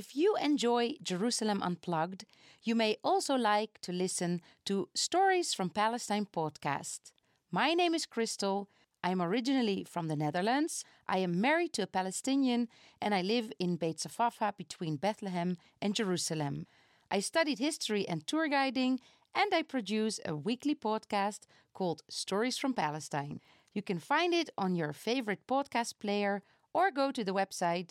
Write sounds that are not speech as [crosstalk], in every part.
If you enjoy Jerusalem Unplugged, you may also like to listen to Stories from Palestine podcast. My name is Crystal. I'm originally from the Netherlands. I am married to a Palestinian and I live in Beit Safafa between Bethlehem and Jerusalem. I studied history and tour guiding and I produce a weekly podcast called Stories from Palestine. You can find it on your favorite podcast player or go to the website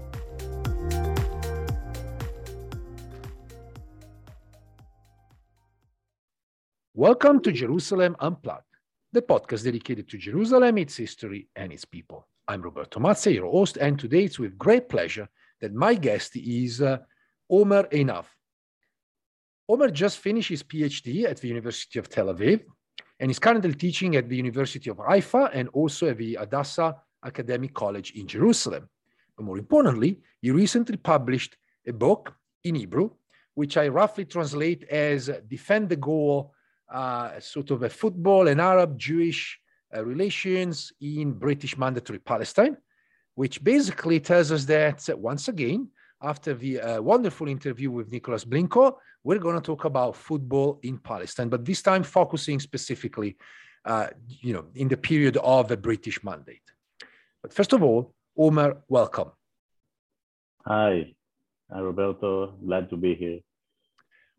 Welcome to Jerusalem Unplugged, the podcast dedicated to Jerusalem, its history, and its people. I'm Roberto Mazza, your host, and today it's with great pleasure that my guest is uh, Omer Einav. Omer just finished his PhD at the University of Tel Aviv and is currently teaching at the University of Haifa and also at the Hadassah Academic College in Jerusalem. But more importantly, he recently published a book in Hebrew, which I roughly translate as Defend the Goal uh, sort of a football and Arab Jewish uh, relations in British Mandatory Palestine, which basically tells us that uh, once again, after the uh, wonderful interview with Nicholas Blincoe, we're going to talk about football in Palestine, but this time focusing specifically, uh, you know, in the period of the British Mandate. But first of all, Omer, welcome. Hi, Roberto. Glad to be here.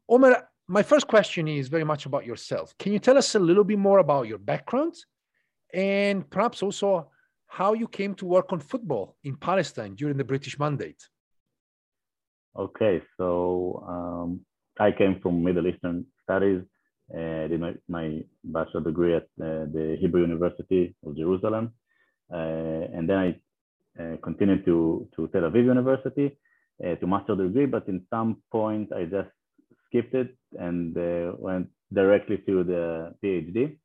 Omer, my first question is very much about yourself. Can you tell us a little bit more about your background and perhaps also how you came to work on football in Palestine during the British Mandate? Okay, so um, I came from Middle Eastern Studies. Uh, did my, my bachelor degree at uh, the Hebrew University of Jerusalem, uh, and then I uh, continued to to Tel Aviv University uh, to master degree. But in some point, I just skipped it and uh, went directly to the PhD.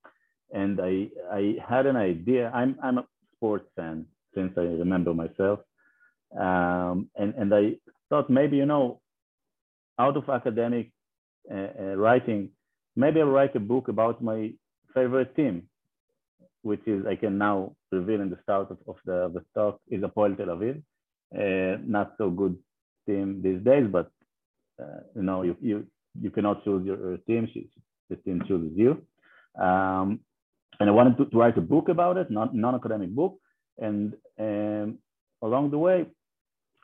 And I, I had an idea. I'm, I'm a sports fan since I remember myself. Um, and, and I thought maybe, you know, out of academic uh, uh, writing, maybe I'll write a book about my favorite team, which is, I can now reveal in the start of, of the, the talk, is Hapoel Tel Aviv. Uh, not so good team these days, but uh, you know, you, you you cannot choose your team; the team chooses you. Um, and I wanted to, to, write a book about it, not non-academic book. And um, along the way,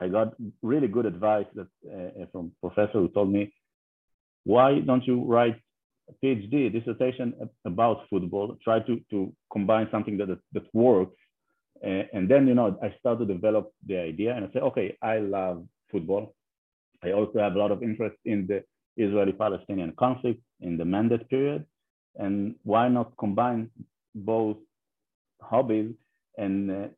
I got really good advice that uh, from professor who told me, "Why don't you write a PhD dissertation about football? Try to to combine something that that, that works." Uh, and then you know, I started to develop the idea, and I said, "Okay, I love football. I also have a lot of interest in the Israeli-Palestinian conflict in the mandate period, and why not combine both hobbies and uh,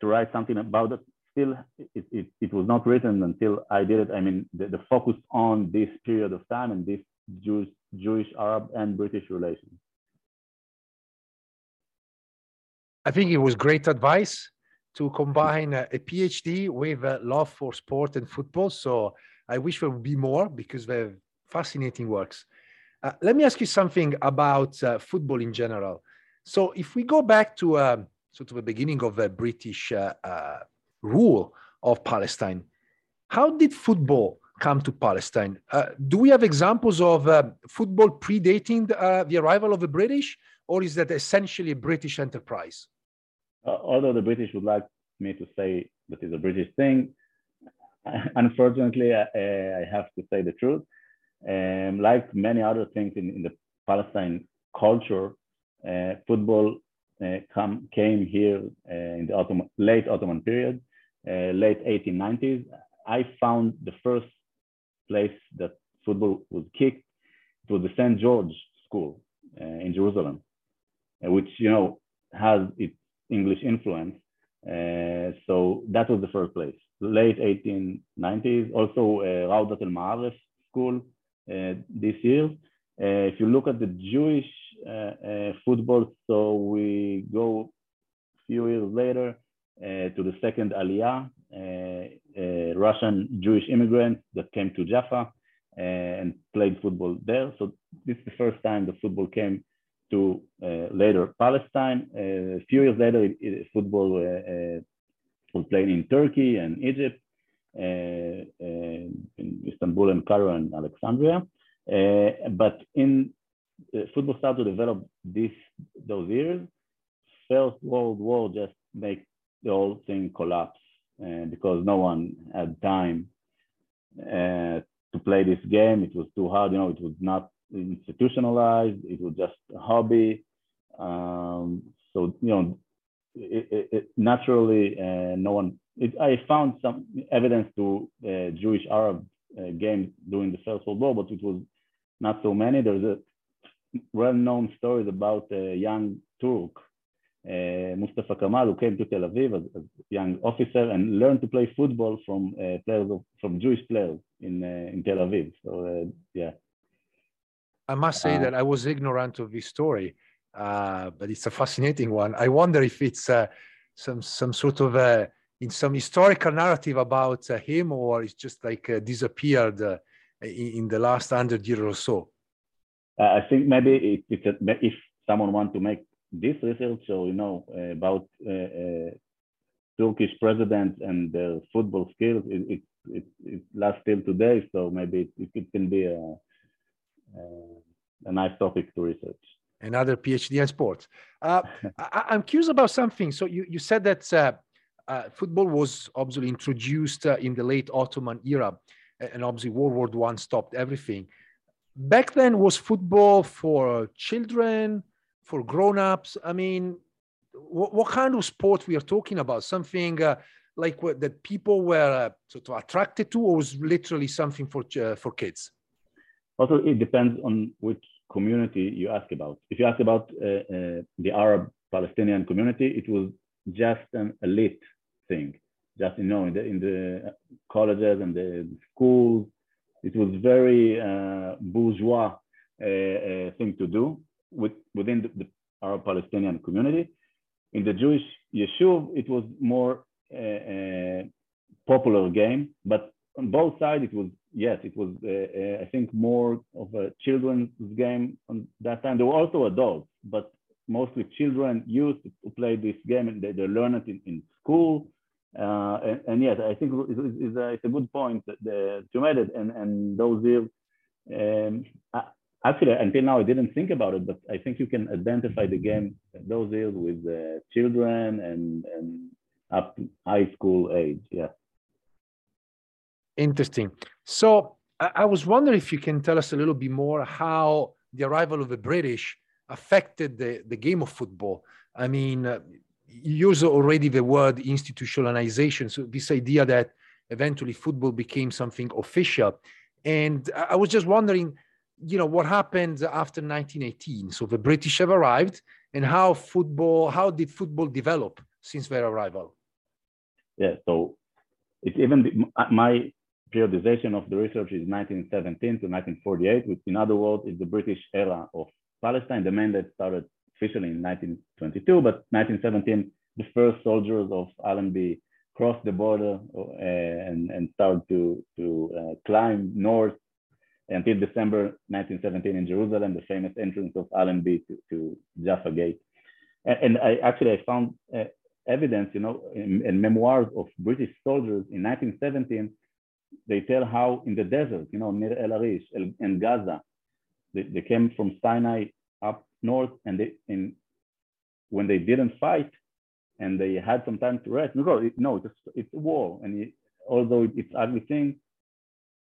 to write something about it. Still, it, it, it, was not written until I did it. I mean, the, the focus on this period of time and this Jewish, Jewish, Arab, and British relations. I think it was great advice to combine a, a PhD with a love for sport and football. So I wish there would be more because they're fascinating works. Uh, let me ask you something about uh, football in general. So if we go back to um, sort of the beginning of the British uh, uh, rule of Palestine, how did football come to Palestine? Uh, do we have examples of uh, football predating the, the, arrival of the British, or is that essentially a British enterprise? although the British would like me to say that it's a British thing, [laughs] unfortunately, I have to say the truth. Um, like many other things in, in the Palestine culture, uh, football uh, come, came here uh, in the Ottoman, late Ottoman period, late 1890s. I found the first place that football was kicked. It was the St. George School in Jerusalem, which you know has its English influence. Uh, so that was the first place. Late 1890s, also uh, Raudat al-Ma'arif school uh, this year. Uh, if you look at the Jewish uh, uh, football. So we go a few years later to the second Aliyah, Russian Jewish immigrants that came to Jaffa and played football there. So this is the first time the football came to uh, later Palestine. Uh, a few years later, it, it, football uh, was played in Turkey and Egypt, in Istanbul and Cairo and Alexandria. but in football started to develop this those years. First World War just make the whole thing collapse uh, because no one had time uh, to play this game. It was too hard. You know, it was not institutionalized. It was just a hobby. Um, so you know, it, it, it naturally, uh, no one. I found some evidence to uh, Jewish Arab uh, games during the First World War, but it was not so many. There's a well-known stories about a young Turk, uh, Mustafa Kamal, who came to Tel Aviv as, as a young officer and learned to play football from uh, players of, from Jewish players in uh, in Tel Aviv. So uh, yeah. I must say that I was ignorant of this story, uh, but it's a fascinating one. I wonder if it's uh, some some sort of a in some historical narrative about uh, him, or it's just like disappeared in, in the last hundred years or so. I think maybe it, if someone want to make this research, so you know about uh, uh, Turkish presidents and their football skills, it, it, it, it lasts till today. So maybe it, it can be a, a, a nice topic to research. Another PhD in sports. Uh, I, am curious about something. So you, you said that uh, uh, football was obviously introduced uh, in the late Ottoman era, and obviously World War One stopped everything back then was football for children for grown-ups i mean what, what kind of sport we are talking about something uh, like that people were uh, sort of attracted to or was literally something for for kids also it depends on which community you ask about if you ask about uh, uh, the arab palestinian community it was just an elite thing just you know in the in the colleges and the schools it was very uh, bourgeois uh, uh, thing to do with, within the, the Arab Palestinian community. In the Jewish Yishuv, it was more uh, popular game, but on both sides, it was yes, it was I think more of a children's game on that time. There were also adults, but mostly children used to play this game and they, they learn it in, in school uh, and, and, yes, I think it's, it's, a, it's a good point that the, you made it. And, and those deals, um, actually, until now, I didn't think about it, but I think you can identify the game, those deals with uh, children and, and up high school age. Yeah. Interesting. So I, was wondering if you can tell us a little bit more how the arrival of the British affected the, the game of football. I mean, uh, use already the word institutionalization. So this idea that eventually football became something official. And I was just wondering, you know, what happened after 1918? So the British have arrived, and how football, how did football develop since their arrival. Yeah, so it's even my periodization of the research is 1917 to 1948, which in other words is the British era of Palestine. The mandate started officially in 1922, but 1917, the first soldiers of Allenby crossed the border uh, and, and started to, to uh, climb north until December 1917 in Jerusalem, the famous entrance of Allenby to, to Jaffa Gate. And, and I actually I found uh, evidence, you know, in, in, memoirs of British soldiers in 1917. They tell how in the desert, you know, near El Arish and Gaza, they, they came from Sinai up north, and they, in, when they didn't fight, and they had some time to rest. No, it, no, it's it's war, and it, although it's ugly thing,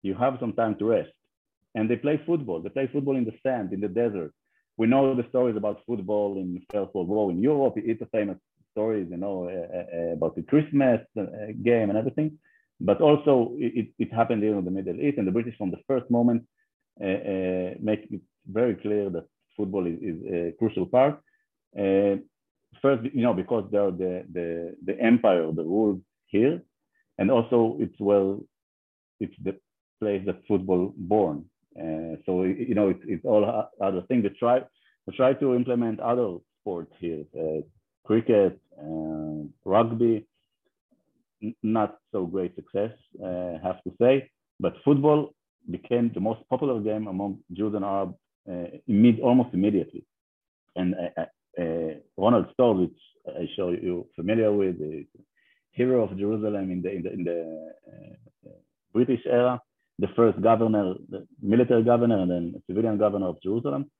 you have some time to rest and they play football. They play football in the sand, in the desert. We know the stories about football in First World War in Europe. It's famous stories, you know, uh, uh, about the Christmas uh, game and everything. But also, it, it happened in the Middle East, and the British, from the first moment, uh, uh, make it very clear that football is, is a crucial part. Uh, first, you know, because they are the the the empire, the rules here, and also it's well, it's the place that football born. Uh, so you know, it's, it's all other things. They try they try to implement other sports here, uh, cricket, uh, rugby. Not so great success, uh, have to say. But football became the most popular game among Jews and Arabs uh, imme almost immediately. And uh, uh, Ronald Storrs, which I show you familiar with, the hero of Jerusalem in the in the, in the British era the first governor, the military governor, and then civilian governor of Jerusalem.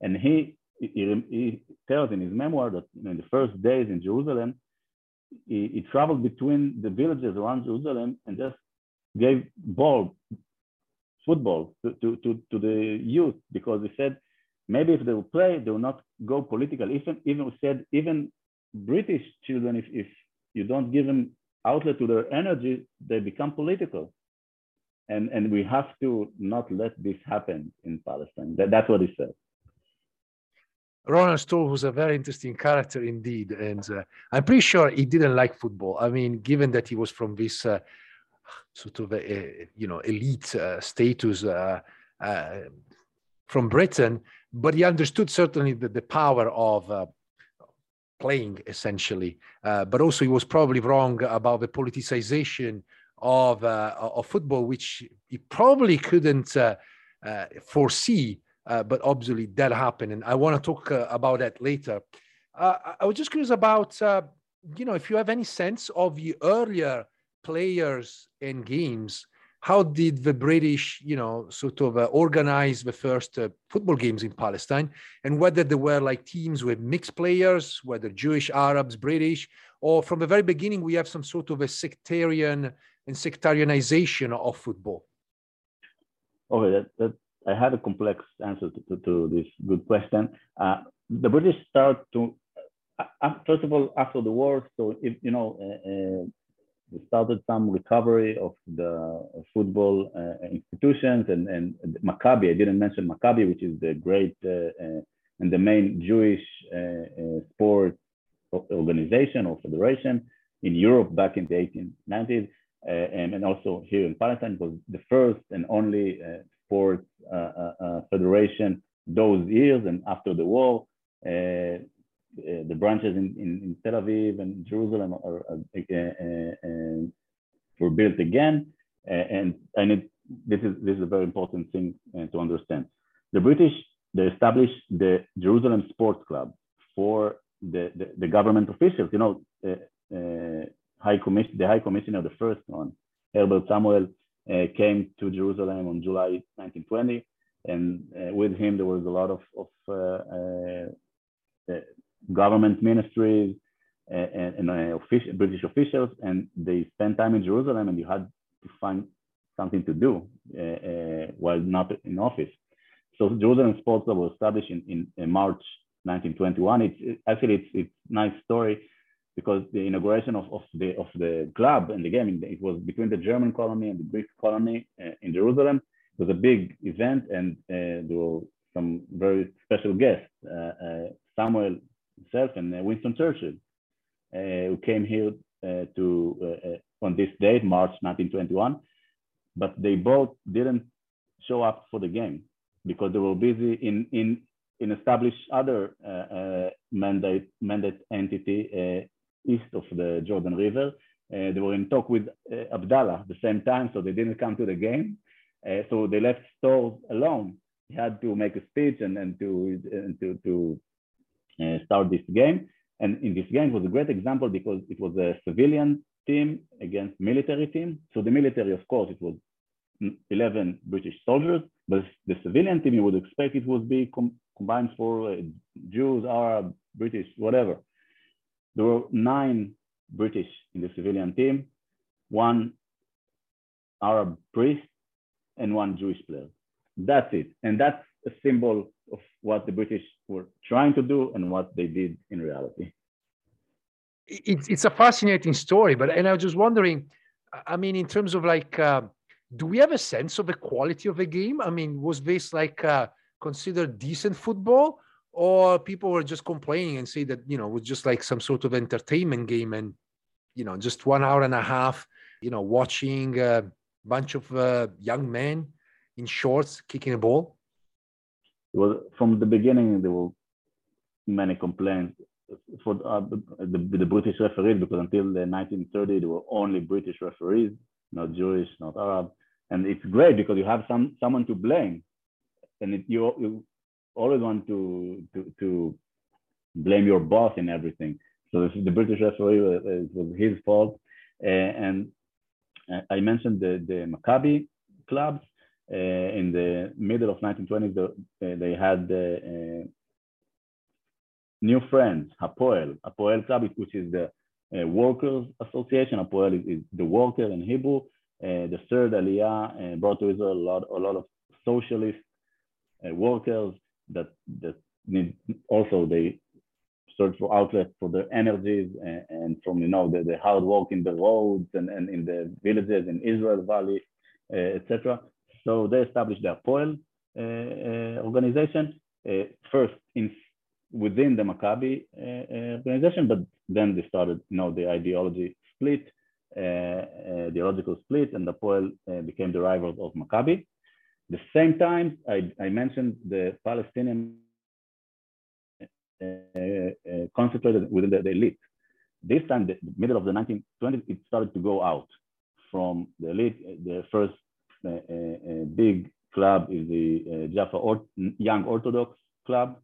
And he, he, he tells in his memoir that in the first days in Jerusalem, he, he, traveled between the villages around Jerusalem and just gave ball, football to, to, to, to the youth because he said maybe if they will play, they will not go political. Even even said even British children, if, if you don't give them outlet to their energy, they become political and and we have to not let this happen in Palestine. That, that's what he said. Ronald Storrs was a very interesting character indeed, and uh, I'm pretty sure he didn't like football. I mean, given that he was from this uh, sort of a, you know elite uh, status uh, uh, from Britain, but he understood certainly the, the power of uh, playing essentially. but also, he was probably wrong about the politicization of, of football, which he probably couldn't foresee, uh, but obviously that happened. And I want to talk uh, about that later. Uh, I was just curious about, you know, if you have any sense of the earlier players and games. How did the British, you know, sort of organize the first football games in Palestine, and whether there were like teams with mixed players, whether Jewish, Arabs, British, or from the very beginning we have some sort of a sectarian and sectarianization of football? Okay, that, that I have a complex answer to, to, to this good question. Uh, the British start to, uh, uh first of all, after the war, so if, you know, uh, uh started some recovery of the football uh, institutions and, and Maccabi, I didn't mention Maccabi, which is the great and the main Jewish sport organization or federation in Europe back in the 1890s. Uh, and, and also here in Palestine was the first and only uh, sports uh, federation those years and after the war. the branches in, in, in, Tel Aviv and Jerusalem are, were built again, and and it, this is this is a very important thing to understand. The British they established the Jerusalem Sports Club for the, the, the government officials. You know, uh, uh, High Commission, the High Commissioner, the first one, Herbert Samuel, uh, Uh, came to Jerusalem on July 1920, and uh, with him there was a lot of, of uh, uh, uh government ministries uh, and, and official, British officials, and they spent time in Jerusalem, and you had to find something to do while not in office. So Jerusalem Sports Club was established in, in, in March 1921. It's it, actually it's it's nice story because the inauguration of, of the of the club and the game it was between the German colony and the Greek colony uh, in Jerusalem. It was a big event, and uh, there were some very special guests, uh, uh Samuel himself and uh, Winston Churchill. who came here to on this date, March 1921, but they both didn't show up for the game because they were busy in in in establish other uh, uh, mandate mandate entity uh, east of the Jordan River. Uh, they were in talk with uh, Abdallah at the same time, so they didn't come to the game. Uh, so they left Storrs alone. He had to make a speech and, and to and to to start this game. And in this game, was a great example because it was a civilian team against military team. So the military, of course, it was 11 British soldiers, but the civilian team you would expect it would be com combined for uh, Jews, Arab, British, whatever. There were nine British in the civilian team, one Arab priest, and one Jewish player. That's it. And that's a symbol of what the British were trying to do and what they did in reality. It's, it's a fascinating story, but and I was just wondering, I mean, in terms of like, uh, do we have a sense of the quality of the game? I mean, was this like uh, considered decent football, or people were just complaining and say that you know it was just like some sort of entertainment game, and you know just one hour and a half, you know, watching a bunch of uh, young men in shorts kicking a ball? Well, from the beginning there were many complaints for uh, the, the, British referees because until the 1930 there were only British referees, not Jewish, not Arab, and it's great because you have some someone to blame and it, you, you always want to, to, to blame your boss in everything. So the British referee was, was his fault. Uh, and I mentioned the, the Maccabi clubs. Uh, in the middle of 1920s, the, uh, they had uh, new friends, Hapoel, Hapoel Club, which is the uh, workers association. Hapoel is, is, the worker in Hebrew. Uh, the third Aliyah brought to Israel a lot, a lot of socialist uh, workers that that need also they search for outlets for their energies and, and from you know the, the, hard work in the roads and, and in the villages in Israel Valley, uh, etc. So they established their Poel uh, uh, organization uh, first in within the Maccabi organization, but then they started you know the ideology split, ideological split, and the Poel became the rivals of Maccabi the same time, I, I mentioned the Palestinian uh, uh, concentrated within the, the, elite. This time, the, middle of the 1920s, it started to go out from the elite. The first uh, uh, uh big club is the uh, Jaffa or Young Orthodox Club,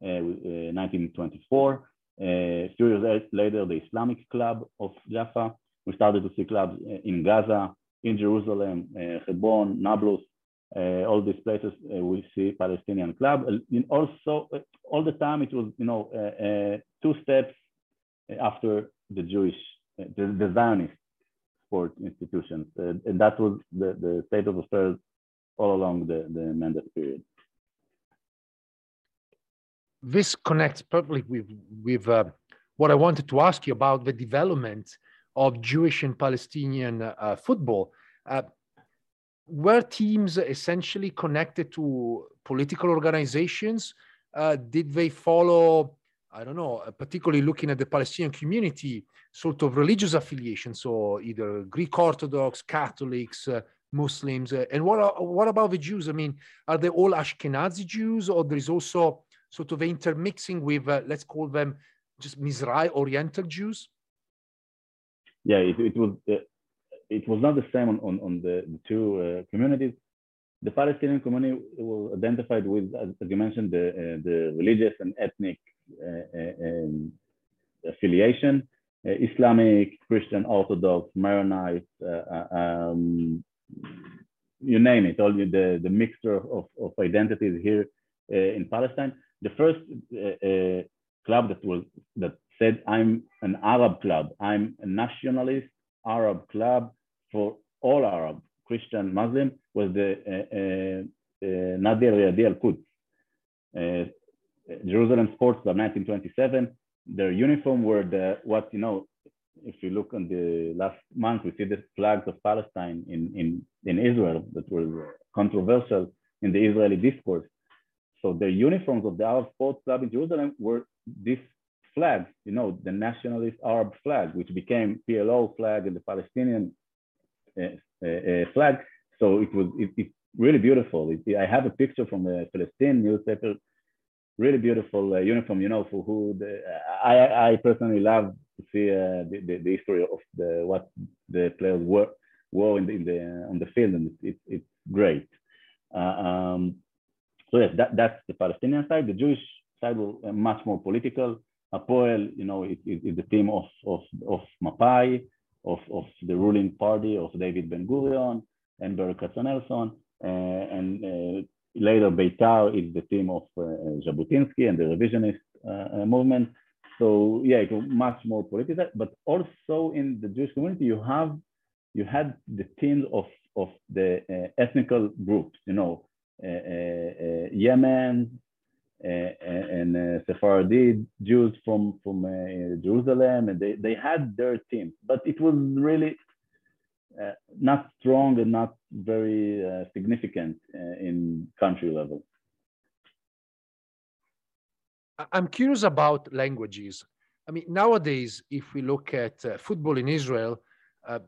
1924. a few years later, the Islamic Club of Jaffa. We started to see clubs in Gaza, in Jerusalem, Hebron, Nablus, uh, all these places uh, we see Palestinian club. And also, uh, all the time it was, you know, uh, uh, two steps after the Jewish, uh, the, the, Zionist sport institutions. and that was the, the state of affairs all along the, the mandate period. This connects perfectly with, with what I wanted to ask you about the development of Jewish and Palestinian football were teams essentially connected to political organizations? Uh, did they follow, I don't know, uh, particularly looking at the Palestinian community, sort of religious affiliations, so either Greek Orthodox, Catholics, uh, Muslims? Uh, and what, are, what about the Jews? I mean, are they all Ashkenazi Jews, or there is also sort of intermixing with, uh, let's call them just Mizrahi Oriental Jews? Yeah, it, it was it was not the same on, on, on the, the two uh, communities. The Palestinian community was identified with, as, as you mentioned, the, uh, the religious and ethnic uh, uh um, affiliation, uh, Islamic, Christian, Orthodox, Maronite, uh, um, you name it, all the, the mixture of, of identities here in Palestine. The first club that was that said, I'm an Arab club, I'm a nationalist Arab club for all Arab, Christian, Muslim, was the uh, uh, uh Nadir Riadi al-Quds. Jerusalem Sports Club, 1927. Their uniform were the, what, you know, if you look on the last month, we see the flags of Palestine in, in, in Israel that were controversial in the Israeli discourse. So the uniforms of the Arab Sports Club in Jerusalem were this flag, you know, the nationalist Arab flag, which became PLO flag and the Palestinian flag. So it was it, it's really beautiful. It, I have a picture from the Palestinian newspaper, really beautiful uh, uniform. You know, for who the, I I personally love to see uh, the, the, the history of the what the players were wore in the, in the on the field, and it's it, it's great. Uh, um, so yes, that, that's the Palestinian side. The Jewish side was much more political. Hapoel, you know, it, it, it's the team of of of Mapai, of, of the ruling party of David Ben Gurion and Berl Katznelson, uh, and uh, later Beitar is the team of uh, Jabotinsky and the revisionist uh, movement. So yeah, much more political. But also in the Jewish community, you have you had the teams of of the ethnical groups. You know, Yemen, uh, and uh, Sephardi Jews from from uh, Jerusalem, and they, they had their teams, but it was really not strong and not very significant in country level. I'm curious about languages. I mean, nowadays, if we look at uh, football in Israel, uh,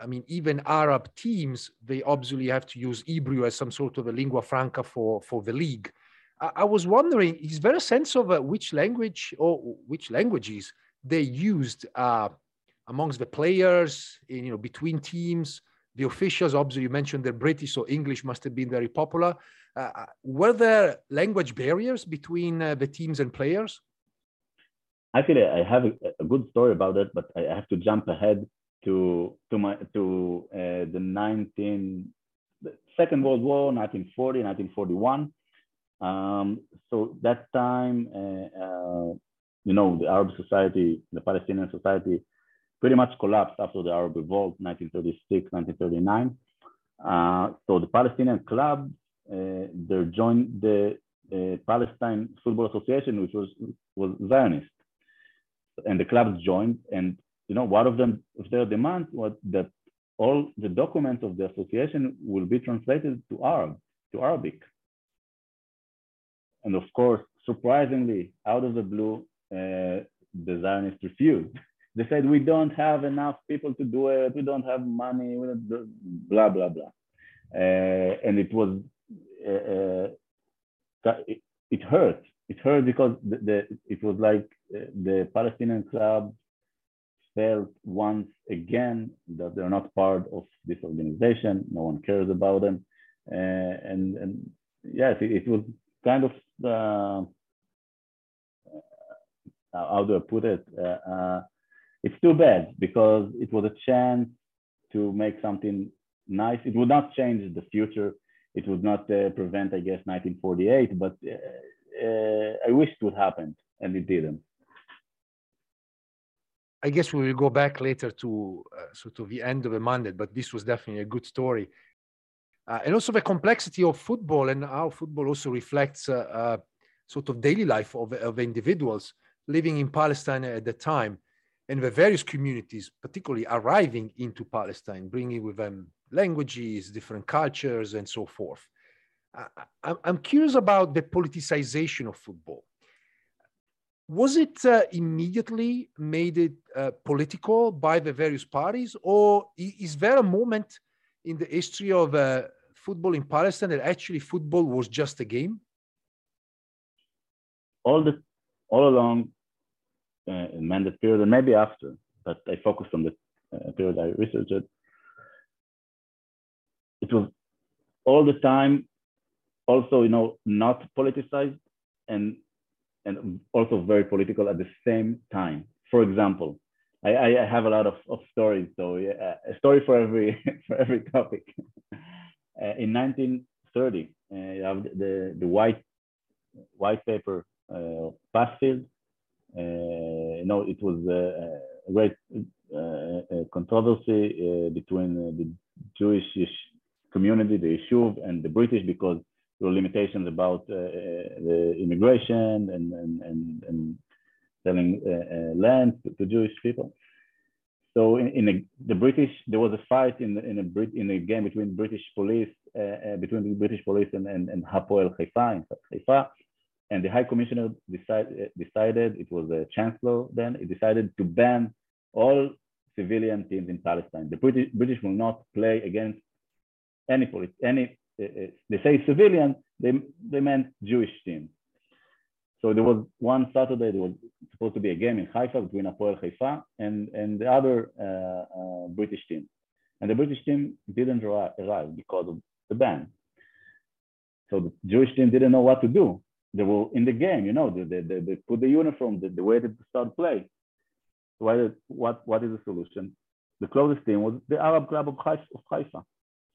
I mean, even Arab teams, they obviously have to use Hebrew as some sort of a lingua franca for, for the league. I, was wondering, is there a sense of uh, which language or which languages they used uh, amongst the players, in, you know, between teams, the officials? Obviously, you mentioned the British, so English must have been very popular. Uh, uh were there language barriers between uh, the teams and players? Actually, I have a, good story about that, but I have to jump ahead to to my to uh, the 19 Second World War, 1940, 1941. Um, so that time, uh, uh, you know, the Arab society, the Palestinian society, pretty much collapsed after the Arab Revolt, 1936, 1939. Uh, so the Palestinian club, uh, they joined the uh, Palestine Football Association, which was was Zionist, and the clubs joined. And you know, one of them, of their demands was that all the documents of the association will be translated to Arab, to Arabic. And of course, surprisingly, out of the blue, uh, the Zionists refused. [laughs] They said, we don't have enough people to do it. We don't have money, blah, blah, blah. Uh, and it was, uh, uh, it, it, hurt. It hurt because the, the it was like uh, the Palestinian club felt once again that they're not part of this organization. No one cares about them. Uh, and, and yes, it, it was kind of uh, how do I put it? Uh, uh, it's too bad because it was a chance to make something nice. It would not change the future. It would not prevent, I guess, 1948, but I wish it would happen and it didn't. I guess we will go back later to uh, of the end of the mandate, but this was definitely a good story. Uh, and also the complexity of football and how football also reflects uh, uh, sort of daily life of, of individuals living in Palestine at the time and the various communities, particularly arriving into Palestine, bringing with them languages, different cultures, and so forth. I, am curious about the politicization of football. Was it uh, immediately made it uh, political by the various parties, or is there a moment in the history of uh, football in Palestine that actually football was just a game? All the all along uh, in period and maybe after, but I focused on the uh, period I researched. It. it was all the time, also you know not politicized and and also very political at the same time. For example, I, I have a lot of, of stories, so yeah, a story for every [laughs] for every topic. Uh, in 1930, uh, you have the, the white white paper uh, Passfield. you uh, know, it was uh, a great uh, controversy between the Jewish community, the Yishuv, and the British because there were limitations about the immigration and, and, and, and selling land to Jewish people. So in, in a, the British, there was a fight in in a Brit, in a game between British police uh, uh, between the British police and and, and Hapoel Haifa in Haifa, and the High Commissioner decide, decided, it was the Chancellor then, it decided to ban all civilian teams in Palestine. The British, British will not play against any, police any uh, uh, they say civilian, they, they meant Jewish teams. So there was one Saturday, there was supposed to be a game in Haifa between Hapoel Haifa and, and the other uh, uh, British team. And the British team didn't arrive because of the ban. So the Jewish team didn't know what to do. They were in the game, you know, they, they, they put the uniform, they, they waited to start play. What, what, what is the solution? The closest team was the Arab club of Haifa.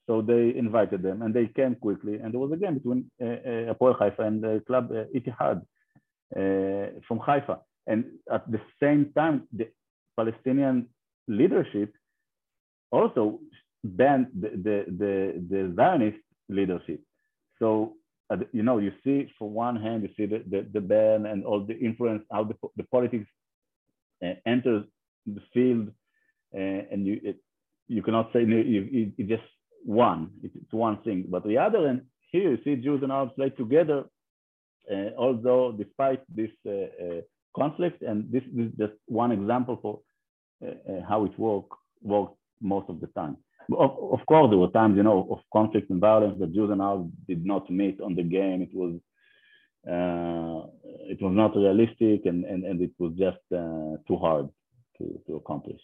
So they invited them and they came quickly. And there was a game between uh, uh, Hapoel Haifa and the club uh, Ittihad uh, from Haifa. And at the same time, the Palestinian leadership also banned the, the, the, the Zionist leadership. So, uh, you know, you see for one hand, you see the, the, the ban and all the influence, how the, the politics uh, enters the field, uh, and you it, you cannot say you, you, it just one, it's one thing. But the other end, here you see Jews and Arabs play together, uh, although despite this uh, uh, conflict, and this, is just one example for how it worked worked most of the time. Of, of, course, there were times, you know, of conflict and violence that Jews and Arabs did not meet on the game. It was uh, it was not realistic and, and, and it was just uh, too hard to, to accomplish.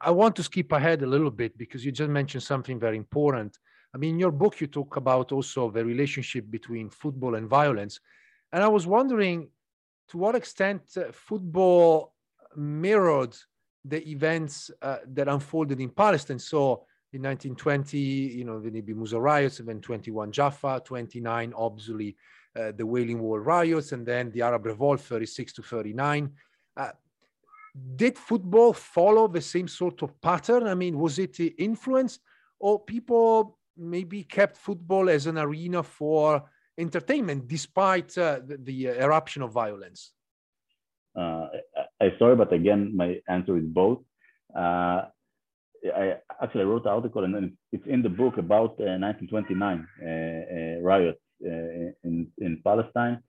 I want to skip ahead a little bit because you just mentioned something very important. I mean, in your book, you talk about also the relationship between football and violence. And I was wondering to what extent uh, football mirrored the events uh, that unfolded in Palestine. So in 1920, you know, the Nabi Musa riots, and then 21 Jaffa, 29, obviously, uh, the Wailing Wall riots, and then the Arab Revolt, 36 to 39. Uh, did football follow the same sort of pattern? I mean, was it influenced, or people maybe kept football as an arena for entertainment despite uh, the, the, eruption of violence? Uh, I sorry, but again, my answer is both. Uh, I actually wrote an article and it's in the book about 1929 uh, uh, riots uh, in in Palestine.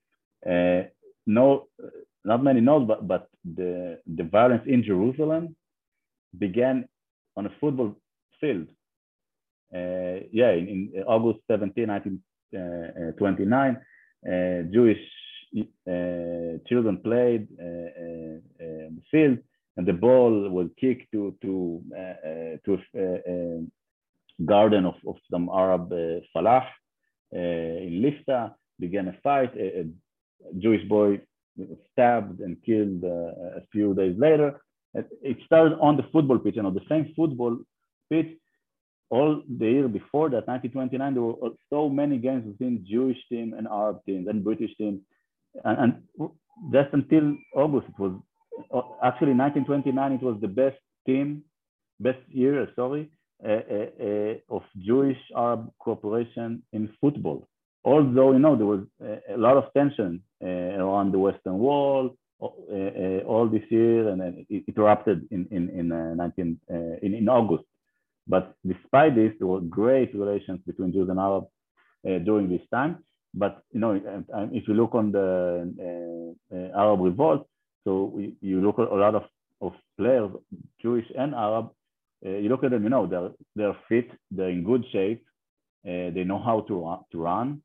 no, not many know, but but the the violence in Jerusalem began on a football field. Uh, yeah, in, August 17, 1929, uh, uh, Jewish uh, children played uh, uh, the field, and the ball was kicked to to to a, garden of, of some Arab falah in Lifta. Began a fight. A, a Jewish boy stabbed and killed a few days later. It started on the football pitch, and on the same football pitch, all the year before that, 1929, there were so many games between Jewish team and Arab teams and British teams and, and just until August, it was uh, actually 1929. It was the best team, best year, sorry, uh, uh, uh, of Jewish Arab cooperation in football. Although you know there was a, a lot of tension uh, around the Western Wall uh, all this year, and then it, it erupted in in in 19 in, in August. But despite this, there were great relations between Jews and Arabs during this time. But you know, if you look on the uh, uh, Arab revolt, so you look at a lot of, of players, Jewish and Arab, uh, you look at them, you know, they're they're fit, they're in good shape, uh, they know how to to run.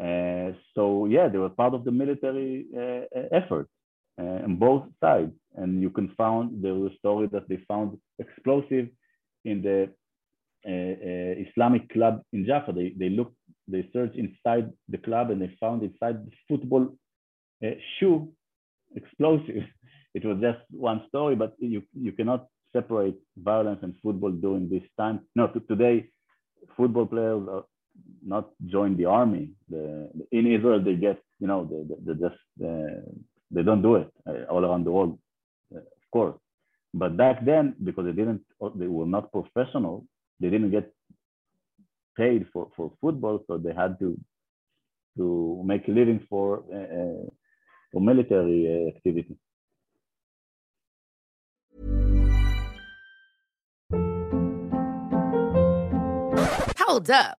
Uh, so yeah, they were part of the military uh, effort on both sides, and you can find there was a story that they found explosive in the Islamic club in Jaffa. They they looked they searched inside the club and they found inside the football uh, shoe explosives. [laughs] It was just one story, but you, you cannot separate violence and football during this time. No, today, football players are not join the army. The, in Israel, they get, you know, they, they, they just, uh, they don't do it uh, all around the world, uh, of course. But back then, because they didn't, they were not professional, they didn't get paid for, for football, so they had to to make a living for uh, for military uh, activity. Hold up!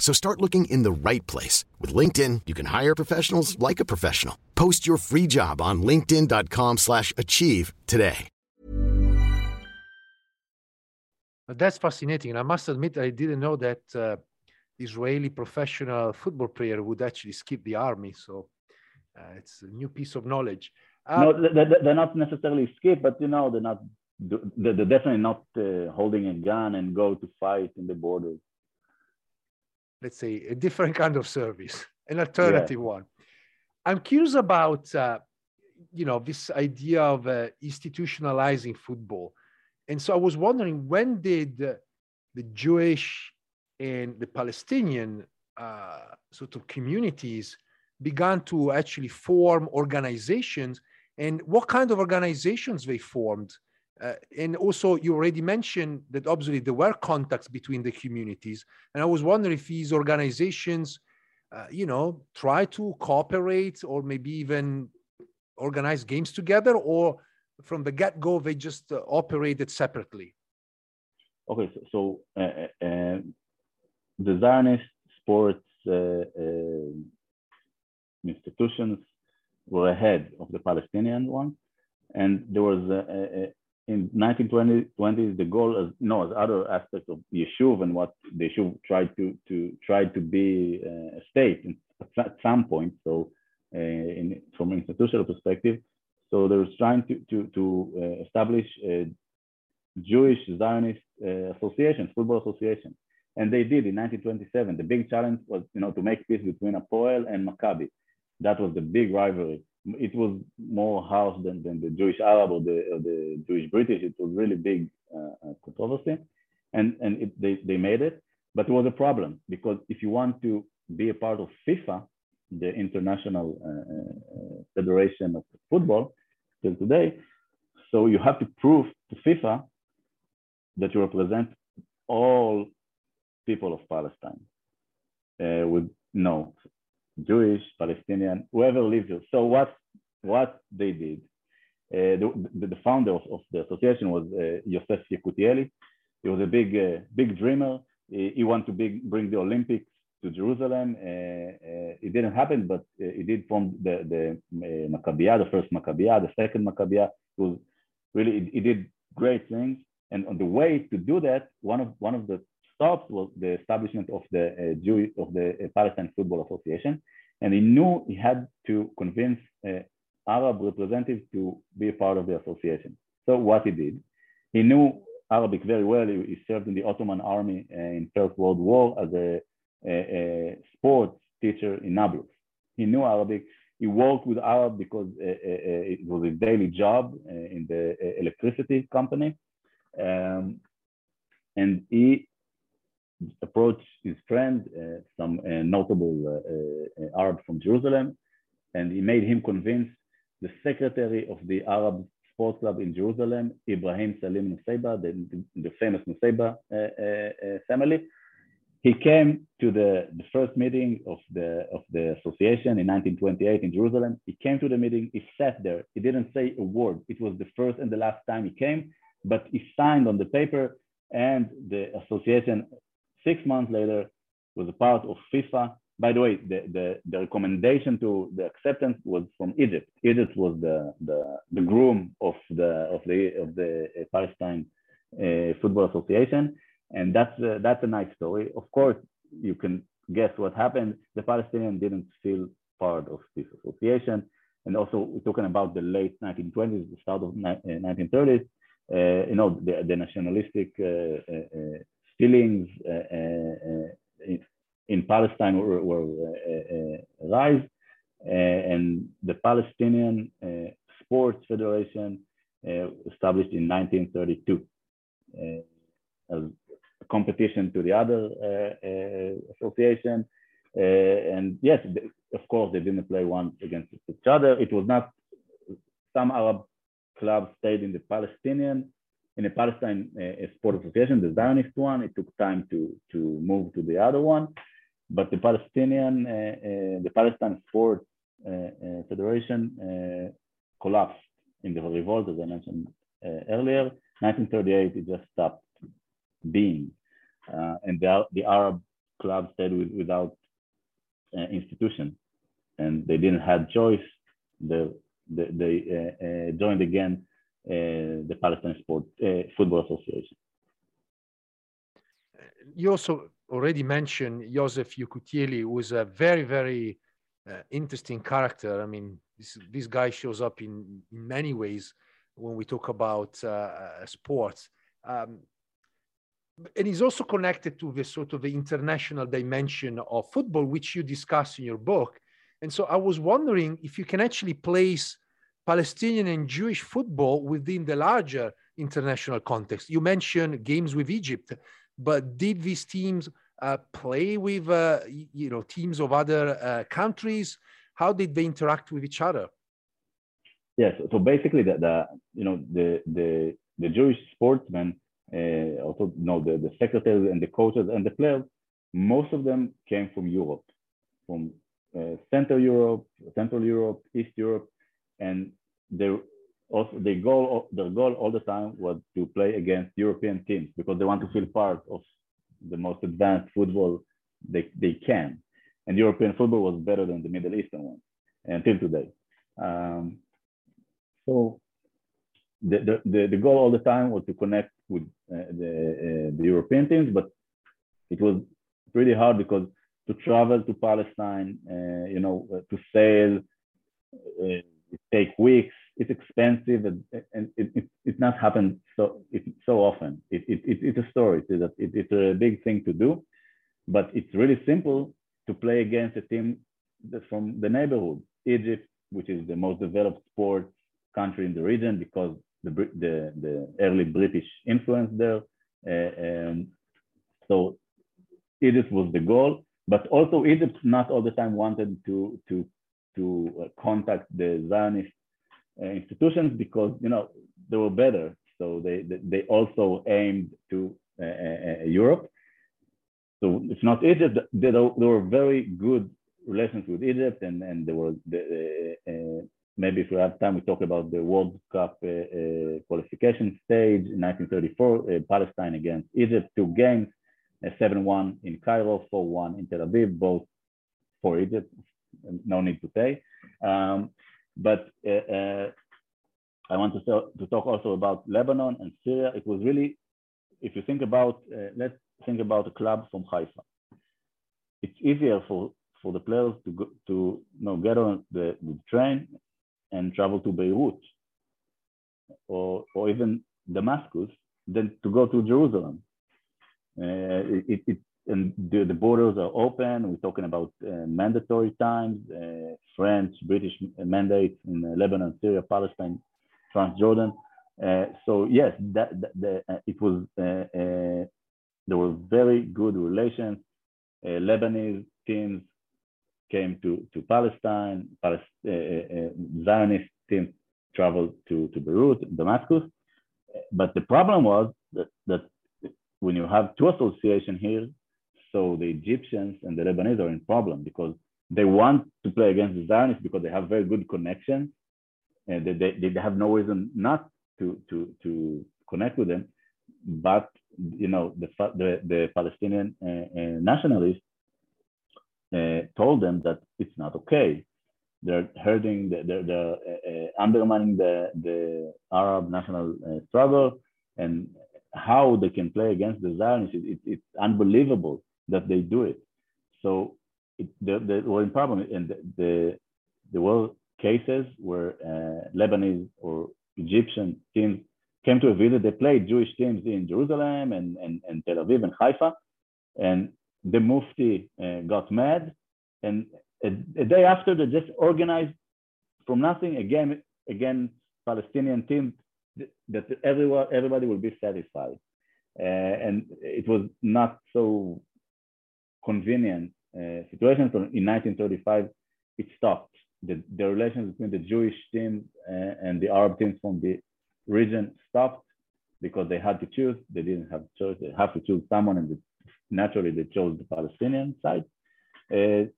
So start looking in the right place. With LinkedIn, you can hire professionals like a professional. Post your free job on linkedin.com slash achieve today. That's fascinating. And I must admit, I didn't know that uh, Israeli professional football player would actually skip the army. So uh, it's a new piece of knowledge. Uh, no, they're not necessarily skip, but you know, they're not, they're definitely not uh, holding a gun and go to fight in the borders. Let's say a different [laughs] kind of service, an alternative yeah. one. I'm curious about, uh, you know, this idea of uh, institutionalizing football. And so I was wondering when did the Jewish and the Palestinian uh, sort of communities began to actually form organizations and what kind of organizations they formed? Uh, and also, you already mentioned that obviously there were contacts between the communities. And I was wondering if these organizations, uh, you know, try to cooperate or maybe even organize games together, or from the get go, they just uh, operated separately? Okay, so, so uh, uh, uh the Zionist sports uh, institutions were ahead of the Palestinian ones. And there was in 1920s, the goal, as no, as other aspects of Yishuv and what the Yishuv tried to to try to be a state at some point. So, uh, in, from an institutional perspective, so they were trying to, to, to uh, establish a Jewish Zionist uh, association, football association. And they did in 1927. The big challenge was, you know, to make peace between Apoel and Maccabi. That was the big rivalry. It was more house than, than the Jewish Arab or the, or the Jewish British. It was really big uh, uh controversy. And, and it, they, they made it. But it was a problem because if you want to be a part of FIFA, the International uh, uh, Federation of Football, till today. So you have to prove to FIFA that you represent all people of Palestine uh, with no Jewish, Palestinian, whoever lives here. So what what they did, uh, the, the, founder of, of, the association was uh, Yosef Yekutieli. He was a big uh, big dreamer. He, he wanted to big, bring the Olympics to Jerusalem. Uh, uh, it didn't happen, but uh, it did form the the Maccabiah, the first Maccabiah, the second Maccabiah. It was really it, did great things. And on the way to do that, one of one of the stops was the establishment of the uh, Jewish of the uh, Palestine Football Association, and he knew he had to convince uh, Arab representatives to be a part of the association. So what he did, he knew Arabic very well. He, he served in the Ottoman army in First World War as a a, a sports teacher in Nablus. He knew Arabic. He worked with Arab because uh, uh, uh, it was a daily job in the electricity company. Um, and he approached his friend, uh, some uh, notable uh, Arab from Jerusalem, and he made him convince the secretary of the Arab Sports Club in Jerusalem, Ibrahim Salim Nusseibeh, the, the famous Nusseibeh family, he came to the, the first meeting of the, of the association in 1928 in Jerusalem. He came to the meeting, he sat there, he didn't say a word. It was the first and the last time he came, but he signed on the paper and the association six months later was a part of FIFA. By the way, the, the, the recommendation to the acceptance was from Egypt. Egypt was the, the, the groom of the, of the, of the Palestine uh, Football Association and that's a, that's a nice story. Of course, you can guess what happened. The Palestinians didn't feel part of this association, and also we're talking about the late 1920s, the start of 1930s. Uh, uh, you know, the, the nationalistic uh, uh, uh feelings uh, in, in, Palestine were, were rise, and the Palestinian Sports Federation established in 1932 as competition to the other uh, uh, association. Uh, and yes, of course, they didn't play one against each other. It was not, some Arab clubs stayed in the Palestinian, in the Palestine uh, Sport Association, the Zionist one. It took time to, to move to the other one. But the Palestinian, uh, uh, the Palestine Sport Federation collapsed in the revolt, as I mentioned earlier. 1938, it just stopped being. Uh, and the, the Arab club stayed with, without uh, institution, and they didn't have choice. They, they, they uh, joined again the Palestine Sport Football Association. You also already mentioned Joseph Yekutieli, who is a very, very uh, interesting character. I mean, this, this guy shows up in, in many ways when we talk about uh, sports. Um, and he's also connected to the sort of the international dimension of football, which you discuss in your book. And so I was wondering if you can actually place Palestinian and Jewish football within the larger international context. You mentioned games with Egypt, but did these teams uh, play with uh, you know teams of other uh, countries? How did they interact with each other? Yes, so basically, the, the you know the the the Jewish sportsmen uh, also you know the, the secretaries and the coaches and the players, most of them came from Europe, from uh, Central Europe, Central Europe, East Europe, and they also their goal their goal all the time was to play against European teams because they want to feel part of the most advanced football they, they can. And European football was better than the Middle Eastern one until today. Um, so the, the, the goal all the time was to connect with uh, the, uh, the European teams, but it was pretty hard because to travel to Palestine, uh, you know, to sail, it take weeks. It's expensive, and, and it, it, it not happen so it, so often. It, it, it, it's a story. It's a, it, it's a big thing to do, but it's really simple to play against a team from the neighborhood, Egypt, which is the most developed sports country in the region because the, the, the early British influence there. Uh, um, so Egypt was the goal, but also Egypt not all the time wanted to, to, to uh, contact the Zionist uh, institutions because, you know, they were better. So they, they also aimed to uh, Europe. So it's not Egypt, there, there were very good relations with Egypt and, and there were the, maybe if we have time, we talk about the World Cup uh, uh, qualification stage in 1934, uh, Palestine against Egypt, two games, 7-1 in Cairo, 4-1 in Tel Aviv, both for Egypt, no need to pay. Um, but I want to, to talk also about Lebanon and Syria. It was really, if you think about, let's think about a club from Haifa. It's easier for for the players to go, to you know, get on the, the train and travel to Beirut or, or even Damascus than to go to Jerusalem. Uh, it, it, and the, the, borders are open. We're talking about uh, mandatory times, uh, French, British mandates in uh, Lebanon, Syria, Palestine, Transjordan. Uh, so yes, that, that, that uh, it was there were very good relations. Uh, Lebanese teams came to, to Palestine, Palest, uh, uh, Zionist teams traveled to, to Beirut, Damascus. But the problem was that, that when you have two associations here, so the Egyptians and the Lebanese are in problem because they want to play against the Zionists because they have very good connections and they, they, they have no reason not to, to, to connect with them. But, you know, the, the, the Palestinian uh, uh, nationalists uh, told them that it's not okay. They're hurting, they're, they're uh, undermining the, the Arab national uh, struggle and how they can play against the Zionists. It, it, it's unbelievable that they do it. So it, the, the well, problem, and the, the, there were cases where uh, Lebanese or Egyptian teams came to a visit. They played Jewish teams in Jerusalem and, and, and Tel Aviv and Haifa. And the Mufti uh, got mad. And a, a, day after, they just organized from nothing again again Palestinian teams that everyone, everybody will be satisfied. Uh, and it was not so convenient uh, situation. So in 1935, it stopped. The, the relations between the Jewish team uh, and the Arab teams from the region stopped because they had to choose. They didn't have choice. They have to choose someone, and naturally they chose the Palestinian side. Uh,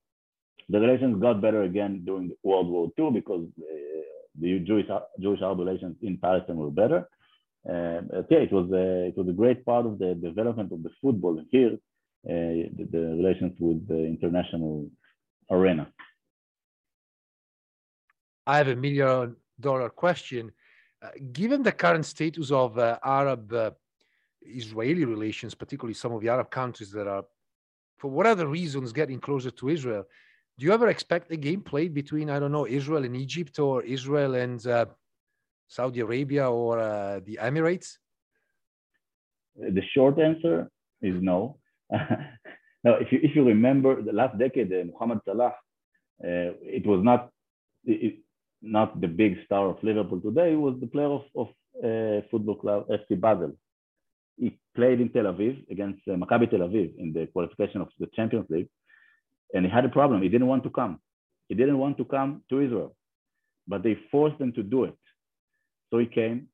the relations got better again during World War II because uh, the Jewish Jewish Arab relations in Palestine were better. Uh, yeah, it was a, it was a great part of the development of the football here, uh, the, the, relations with the international arena. I have a million dollar question. Uh, given the current status of uh, Arab uh, Israeli relations, particularly some of the Arab countries that are, for whatever reasons, getting closer to Israel, do you ever expect a game played between I don't know Israel and Egypt or Israel and uh, Saudi Arabia or uh, the Emirates? The short answer is no. [laughs] now, if you if you remember the last decade, uh, Mohamed Salah, uh, it was not it, not the big star of Liverpool today. He was the player of, of uh, football club FC Basel. He played in Tel Aviv against uh, Maccabi Tel Aviv in the qualification of the Champions League and he had a problem. He didn't want to come. He didn't want to come to Israel, but they forced him to do it. So he came,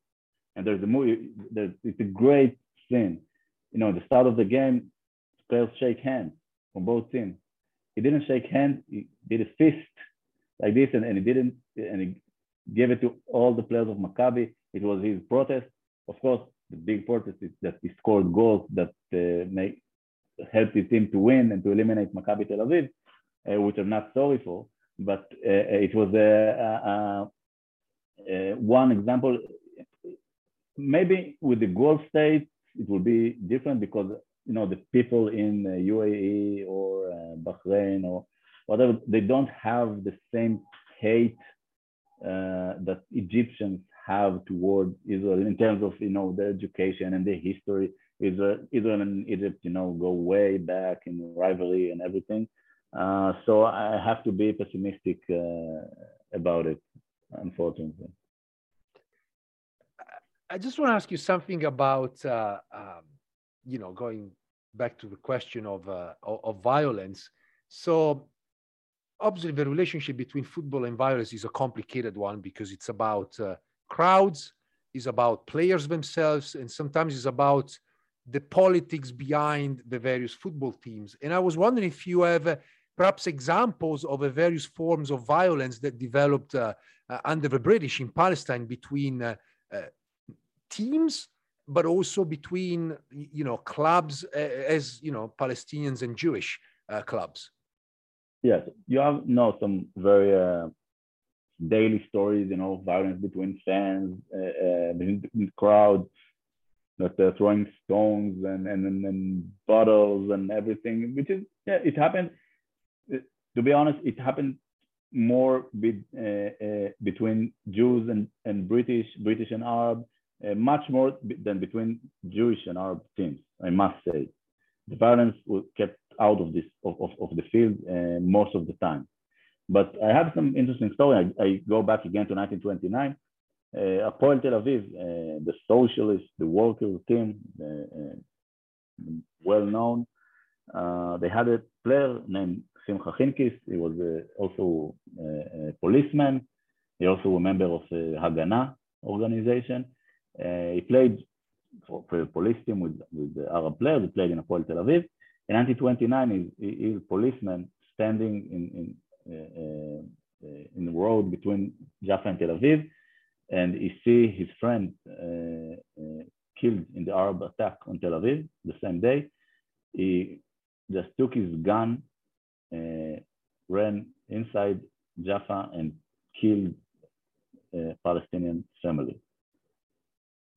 and there's a movie. There's, it's a great scene. You know, the start of the game, players shake hands from both teams. He didn't shake hands. He did a fist like this, and, and he didn't, and he gave it to all the players of Maccabi. It was his protest. Of course, the big protest is that he scored goals that uh, make helped his team to win and to eliminate Maccabi Tel Aviv, uh, which I'm not sorry for. But uh, it was a, a, a, one example. Maybe with the goal states, it will be different because you know the people in UAE or uh, Bahrain or whatever they don't have the same hate uh, that Egyptians have toward Israel in terms of you know their education and their history Israel, Israel and Egypt, you know, go way back in rivalry and everything. Uh, so I have to be pessimistic uh, about it, unfortunately. I just want to ask you something about, uh, um, you know, going back to the question of, uh, of violence. So obviously the relationship between football and violence is a complicated one because it's about uh, crowds, is about players themselves, and sometimes it's about the politics behind the various football teams. And I was wondering if you have uh, perhaps examples of the various forms of violence that developed uh, uh, under the British in Palestine between uh, uh, teams, but also between you know clubs uh, as you know Palestinians and Jewish clubs. Yes, you have you know some very daily stories, you know, violence between fans, between the crowd that they're throwing stones and, and, and, and bottles and everything, which is, yeah, it happened. To be honest, it happened more be, uh, uh, between Jews and, and British, British and Arab, uh, much more than between Jewish and Arab teams, I must say. The violence was kept out of this of, of, of the field uh, most of the time. But I have some interesting story. I, I go back again to 1929 uh, Hapoel Tel Aviv, uh, the socialist, the worker team, uh, well known. Uh, they had a player named Simcha Khinkis. He was uh, also a, policeman. He also a member of the Hagana organization. Uh, he played for, for, police team with, with the Arab players. He played in Hapoel Tel Aviv. In 1929, he's, he's a policeman standing in, in, uh, uh, in the road between Jaffa and Tel Aviv, and he see his friend killed in the Arab attack on Tel Aviv the same day. He just took his gun, uh, ran inside Jaffa and killed a Palestinian family.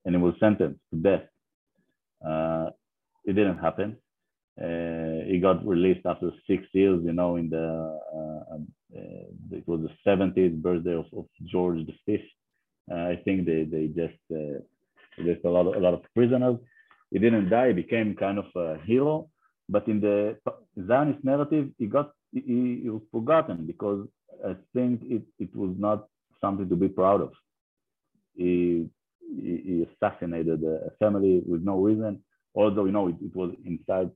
And he was sentenced to death. Uh, it didn't happen. Uh, he got released after six years, you know, in the, uh, um, uh, it was the 70th birthday of, of George V. Uh, I think they, they just, just a lot, of, a lot of prisoners. He didn't die, he became kind of a hero but in the Zionist narrative, he got he, he was forgotten because I think it, it was not something to be proud of. He, he, assassinated a family with no reason, although you know it, it was inside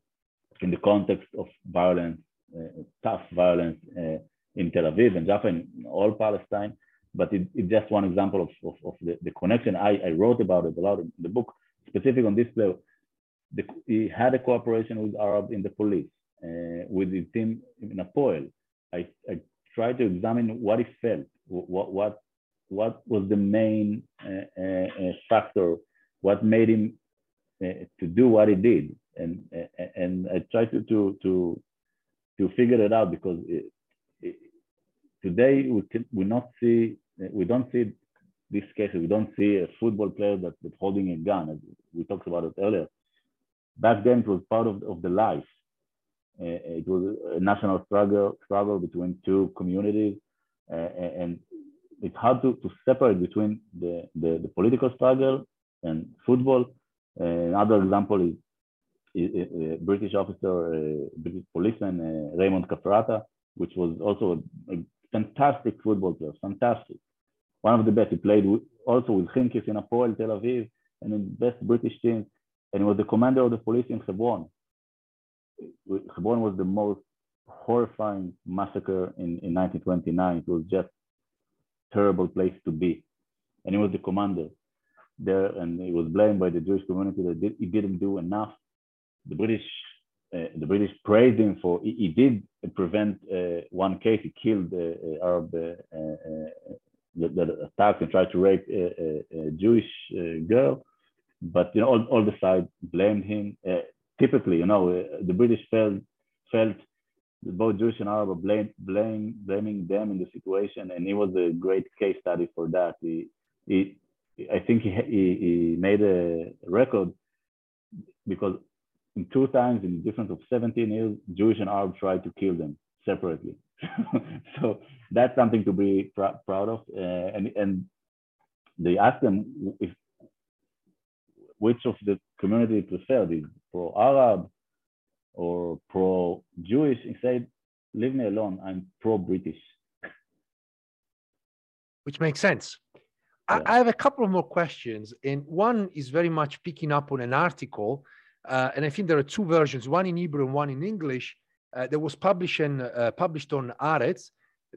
in the context of violence, uh, tough violence uh, in Tel Aviv and Jaffa and all Palestine. But it, it's just one example of, of, of the, the, connection. I, I wrote about it a lot in the book, specific on this play the, he had a cooperation with Arab in the police, uh, with his team in Hapoel. I, I tried to examine what he felt, what, what, what was the main uh, uh, uh factor, what made him to do what he did. And, and I tried to, to, to, to figure it out because it, it, today we, can, we not see, we don't see this case, we don't see a football player that, that's holding a gun. We talked about it earlier back then it was part of, of the life. Uh, it was a national struggle struggle between two communities, uh, and it's hard to, to separate between the, the, the political struggle and football. Uh, another example is, a uh, British officer, uh, British policeman uh, Raymond Cafferata, which was also a, fantastic football player, fantastic. One of the best. He played also with Khinkis in Hapoel Tel Aviv and in the best British team, and he was the commander of the police in Hebron. Hebron was the most horrifying massacre in, in 1929. It was just terrible place to be. And he was the commander there, and he was blamed by the Jewish community that did, he didn't do enough. The British, uh, the British praised him for he, he did prevent uh, one case. He killed uh, Arab uh, uh, that, that, attacked and tried to rape a, a, a Jewish uh, girl but you know all, all the sides blamed him. Uh, typically, you know, uh, the British felt felt both Jewish and Arab blame, blame, blaming them in the situation, and he was a great case study for that. He, he I think he, he, he made a record because in two times in the difference of 17 years, Jewish and Arab tried to kill them separately. [laughs] so that's something to be pr- proud of. Uh, and, and they asked them if which of the community preferred pro-Arab or pro-Jewish. He said, leave me alone, I'm pro-British. Which makes sense. Yeah. I, have a couple of more questions, and one is very much picking up on an article, uh, and I think there are two versions, one in Hebrew and one in English, uh, that was published, in, uh, published on Haaretz,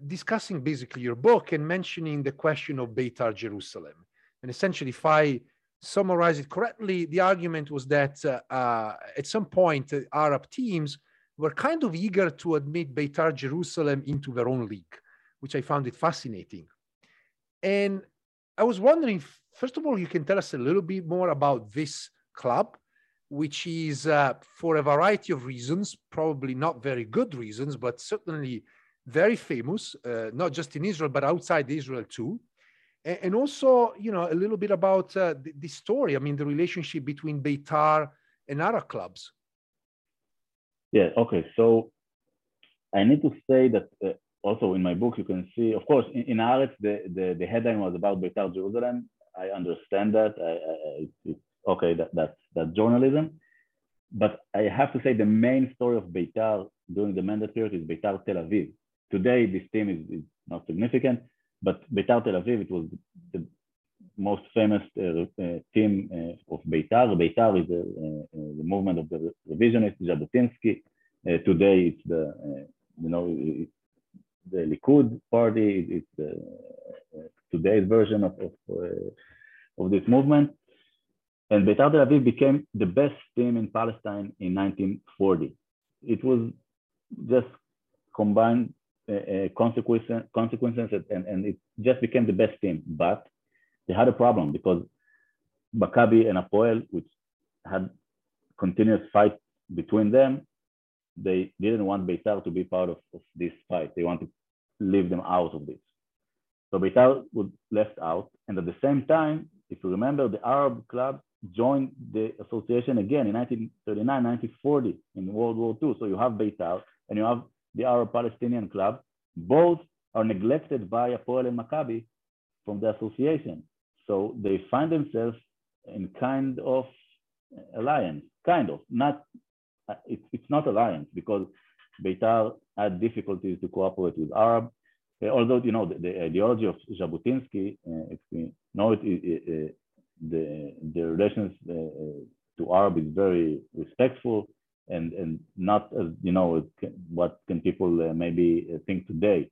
discussing basically your book and mentioning the question of Beitar Jerusalem. And essentially, if I summarize it correctly, the argument was that uh, uh, at some point, uh, Arab teams were kind of eager to admit Beitar Jerusalem into their own league, which I found it fascinating. And I was wondering, first of all, you can tell us a little bit more about this club, which is uh, for a variety of reasons, probably not very good reasons, but certainly very famous, uh, not just in Israel, but outside Israel too and also you know a little bit about uh, the, the, story i mean the relationship between beitar and other clubs. Yeah okay so i need to say that uh, also in my book you can see of course in, in the, the, the headline was about beitar jerusalem. I understand that I, I, okay that, that's that journalism. But i have to say the main story of beitar during the mandate period is beitar tel aviv. Today this team is, is not significant but Beitar Tel Aviv, it was the most famous uh, uh, team uh, of Beitar. Beitar is the, movement of the revisionist Jabotinsky. today, it's the you know the Likud party. It's the today's version of of, of this movement. And Beitar Tel Aviv became the best team in Palestine in 1940. It was just combined uh, uh, Uh, uh, consequences, consequences and, and it just became the best team. But they had a problem because Maccabi and Apoel, which had continuous fight between them, they didn't want Beitar to be part of, of this fight. They wanted to leave them out of this. So Beitar was left out. And at the same time, if you remember, the Arab club joined the association again in 1939, 1940 in World War II. So you have Beitar and you have the Arab Palestinian club. Both are neglected by Apoel and Maccabi from the association. So they find themselves in kind of alliance, kind of, not, it's, it's not alliance because Beitar had difficulties to cooperate with Arab. Uh, although, you know, the, the, ideology of Jabotinsky, uh, if we know it, uh, the, the relations uh, uh, to Arab is very respectful and, and not as, you know, what can people uh, maybe think today.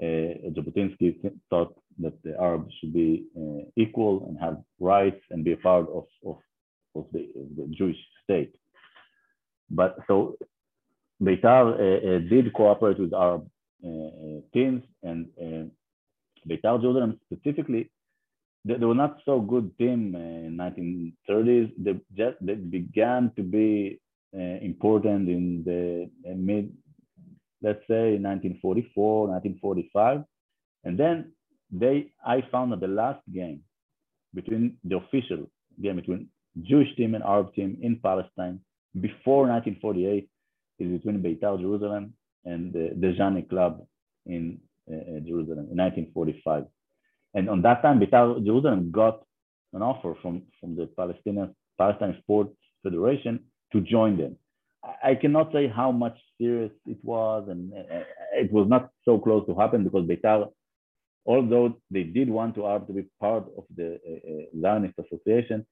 Jabotinsky thought that the Arabs should be uh, equal and have rights and be a part of, of, of, the, the Jewish state. But so Beitar uh, uh, did cooperate with Arab teams and Beitar Jerusalem specifically, they, they, were not so good team in 1930s. They just they began to be important in the mid, let's say 1944, 1945. And then they I found that the last game between the official game between Jewish team and Arab team in Palestine before 1948 is between Beitar Jerusalem and the Dejani club in uh, Jerusalem in 1945. And on that time, Beitar Jerusalem got an offer from, from the Palestinian Palestine Sports Federation to join them. I cannot say how much serious it was, and uh, it was not so close to happen because Beitar although they did want to Arab to be part of the uh, uh, Zionist Association,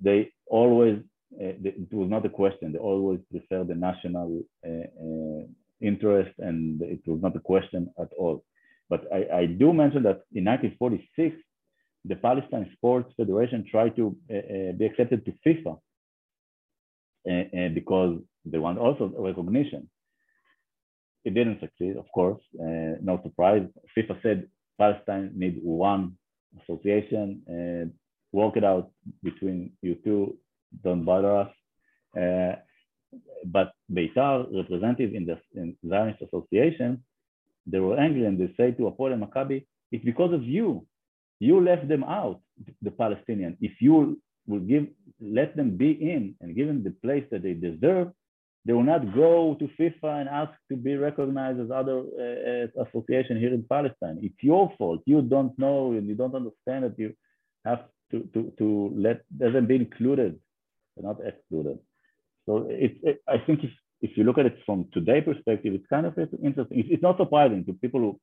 they always, uh, it was not a question, they always preferred the national uh, uh, interest and it was not a question at all. But I, I, do mention that in 1946, the Palestine Sports Federation tried to uh, be accepted to FIFA because they want also recognition. It didn't succeed, of course, no surprise. FIFA said Palestine need one association and work it out between you two. Don't bother us. Uh, but Beitar, representative in the in Zionist Association, they were angry and they say to Apoel and Maccabi, it's because of you. You left them out, the Palestinian. If you will give, let them be in and give them the place that they deserve, they will not go to FIFA and ask to be recognized as other uh, association here in Palestine. It's your fault. You don't know and you don't understand that you have to, to, to let them be included, not excluded. So it, it, I think if, if you look at it from today perspective, it's kind of interesting. It's, it's not surprising to people who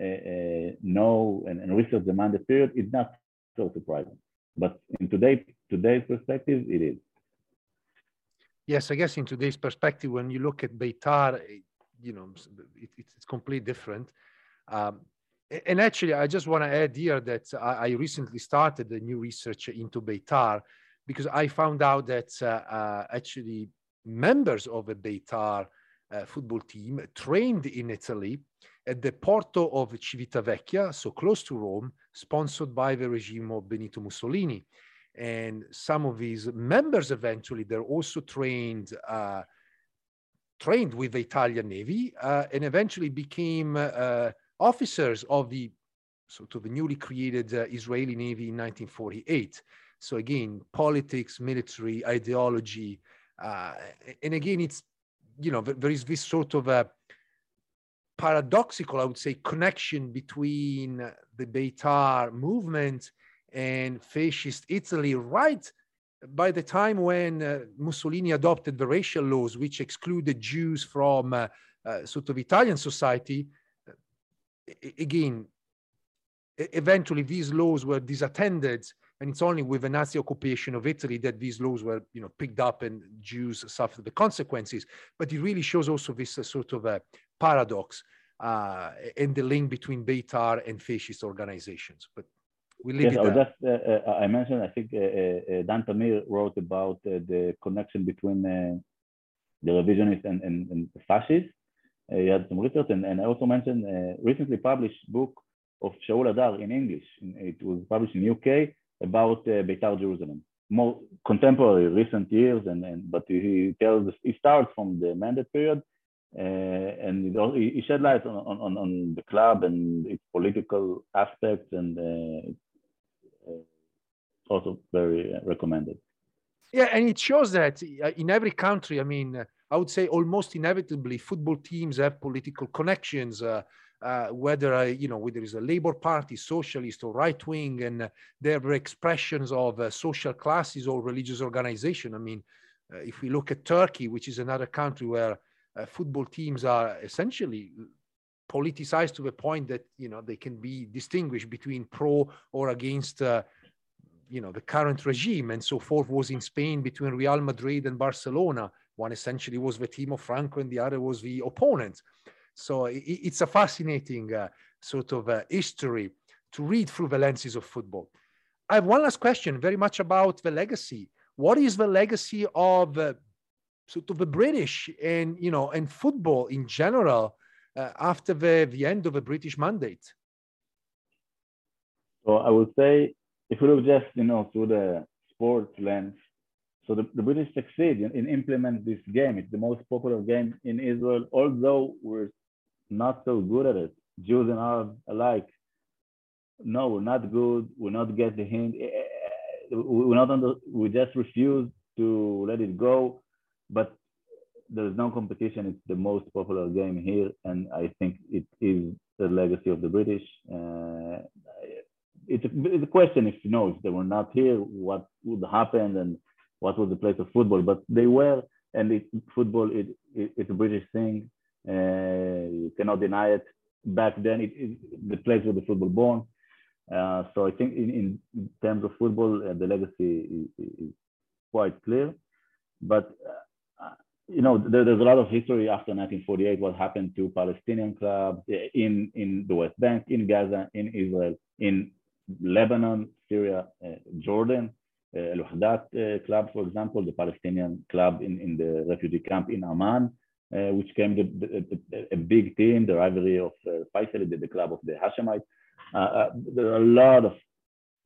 uh, uh, know and, and research the mandate period. It's not so surprising. But in today, today's perspective, it is yes, I guess in today's perspective, when you look at Beitar, eh, you know, it, it's completely different. Um, and actually, I just want to add here that I, I, recently started a new research into Beitar because I found out that uh, uh, actually members of a Beitar uh, football team trained in Italy at the Porto of Civitavecchia, so close to Rome, sponsored by the regime of Benito Mussolini and some of these members eventually they're also trained uh, trained with the Italian Navy uh, and eventually became uh, officers of the sort of the newly created uh, Israeli Navy in 1948. So again, politics, military ideology, uh, and again, it's you know there is this sort of a paradoxical, I would say, connection between the Beitar movement and fascist Italy right by the time when uh, Mussolini adopted the racial laws, which excluded Jews from uh, uh, sort of Italian society, uh, again, eventually these laws were disattended and it's only with the Nazi occupation of Italy that these laws were, you know, picked up and Jews suffered the consequences. But it really shows also this uh, sort of a paradox uh, in the link between Beitar and fascist organizations. But we leave yes, it there. Just, uh, uh, I mentioned, I think uh, uh, Dan Tamir wrote about the connection between the revisionists and, and, and fascists. he had some research, and, and I also mentioned recently published book of Shaul Adar in English. It was published in UK about uh, Beitar Jerusalem, more contemporary, recent years, and, and but he tells he starts from the mandate period, uh, and he, he shed light on, on, on the club and its political aspects, and uh also very recommended. Yeah, and it shows that uh, in every country, I mean, I would say almost inevitably, football teams have political connections. Uh, uh, whether uh, you know whether it's a Labour Party, socialist or right wing, and uh, are expressions of uh, social classes or religious organization. I mean, uh, if we look at Turkey, which is another country where uh, football teams are essentially politicized to the point that you know they can be distinguished between pro or against you know the current regime and so forth was in Spain between Real Madrid and Barcelona. One essentially was the team of Franco and the other was the opponent. So it's a fascinating uh, sort of uh, history to read through the lenses of football. I have one last question, very much about the legacy. What is the legacy of uh, sort of the British and you know and football in general uh, after the, the end of the British mandate? So I would say, if we look just you know through the sports lens, so the, the British succeed in, in implement this game. It's the most popular game in Israel, although we're not so good at it. Jews and Arabs alike. No, we're not good. We're not get the hint. Eh, eh, eh, we're not under. We just refuse to let it go. But there's no competition. It's the most popular game here, and I think it is the legacy of the British. Uh, it's, a, it's a question if you know if they were not here, what would happen and what was the place of football. But they were, and it, football it, it, it's a British thing. Uh, you cannot deny it. Back then, it, it, the place where the football born. Uh, so I think in, in terms of football, uh, the legacy is, is, quite clear. But you know, there, there's a lot of history after 1948. What happened to Palestinian clubs in in the West Bank, in Gaza, in Israel, in Lebanon, Syria, uh, Jordan. Uh, Al Wahdat uh, club, for example, the Palestinian club in, in the refugee camp in Amman, which came the, the, a big team, the rivalry of uh, Faisal, the, the club of the Hashemites. There are a lot of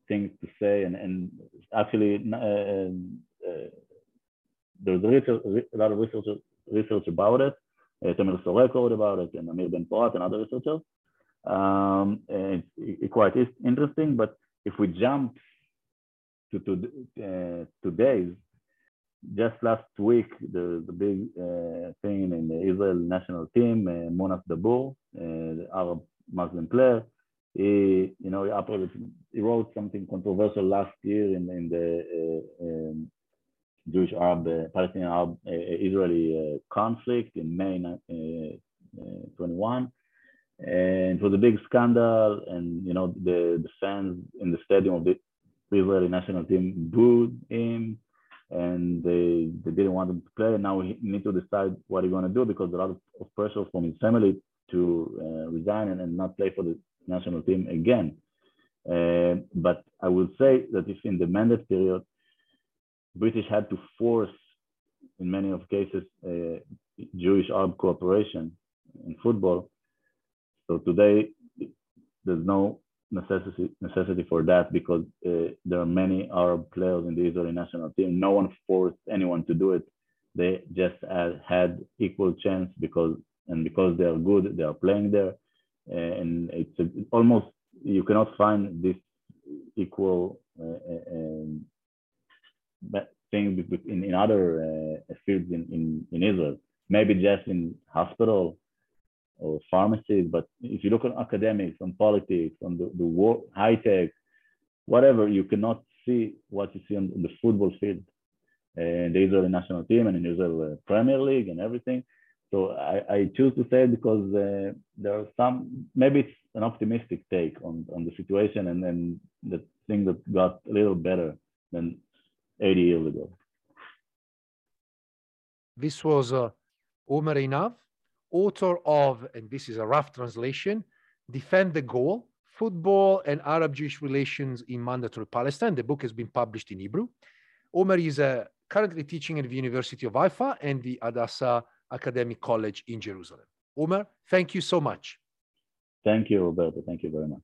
things to say, and, and actually, um, there's a, research, a, lot of research, research about it. Uh, Tamir Sorek wrote about it, and Amir Ben Porat and other researchers. Um, it's, it's quite interesting, but if we jump to, to today's just last week, the, the big uh, thing in the Israel national team, uh, Moanes Dabour, uh, the Arab Muslim player, he, you know, he, he wrote something controversial last year in, in the uh, um, Jewish Arab, uh, Palestinian Arab uh, Israeli conflict in May 21. And it was a big scandal, and you know the, the fans in the stadium of the Israeli national team booed him and they, they didn't want him to play. And now we need to decide what he's going to do because a lot of, of pressure from his family to uh, resign and, and, not play for the national team again. Uh, but I would say that if in the mandate period, British had to force, in many of cases, uh, Jewish Arab cooperation in football. So today, there's no necessity necessity for that because uh, there are many Arab players in the Israeli national team. No one forced anyone to do it. They just had, equal chance because and because they are good, they are playing there, and it's a, almost you cannot find this equal uh, uh um, thing in, in other uh, fields in, in, in Israel. Maybe just in hospital or pharmacies, but if you look at academics, on politics, on the, the war, high tech, whatever, you cannot see what you see on, the football field, and the Israeli national team and in Israel Premier League and everything. so I, I choose to say because uh, there are some maybe it's an optimistic take on, on the situation and then the thing that got a little better than 80 years ago. This was uh, Omer Einav, author of, and this is a rough translation, Defend the Goal, Football and Arab Jewish Relations in Mandatory Palestine. The book has been published in Hebrew. Omer is uh, currently teaching at the University of Haifa and the Hadassah Academic College in Jerusalem. Omer, thank you so much. Thank you, Roberto. Thank you very much.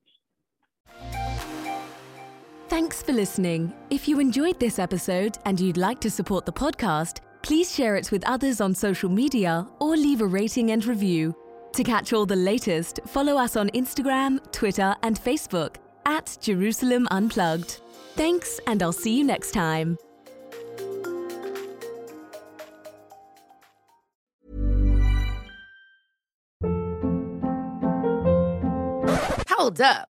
Thanks for listening. If you enjoyed this episode and you'd like to support the podcast, please share it with others on social media or leave a rating and review. To catch all the latest, follow us on Instagram, Twitter, and Facebook at Jerusalem Unplugged. Thanks, and I'll see you next time. Hold up.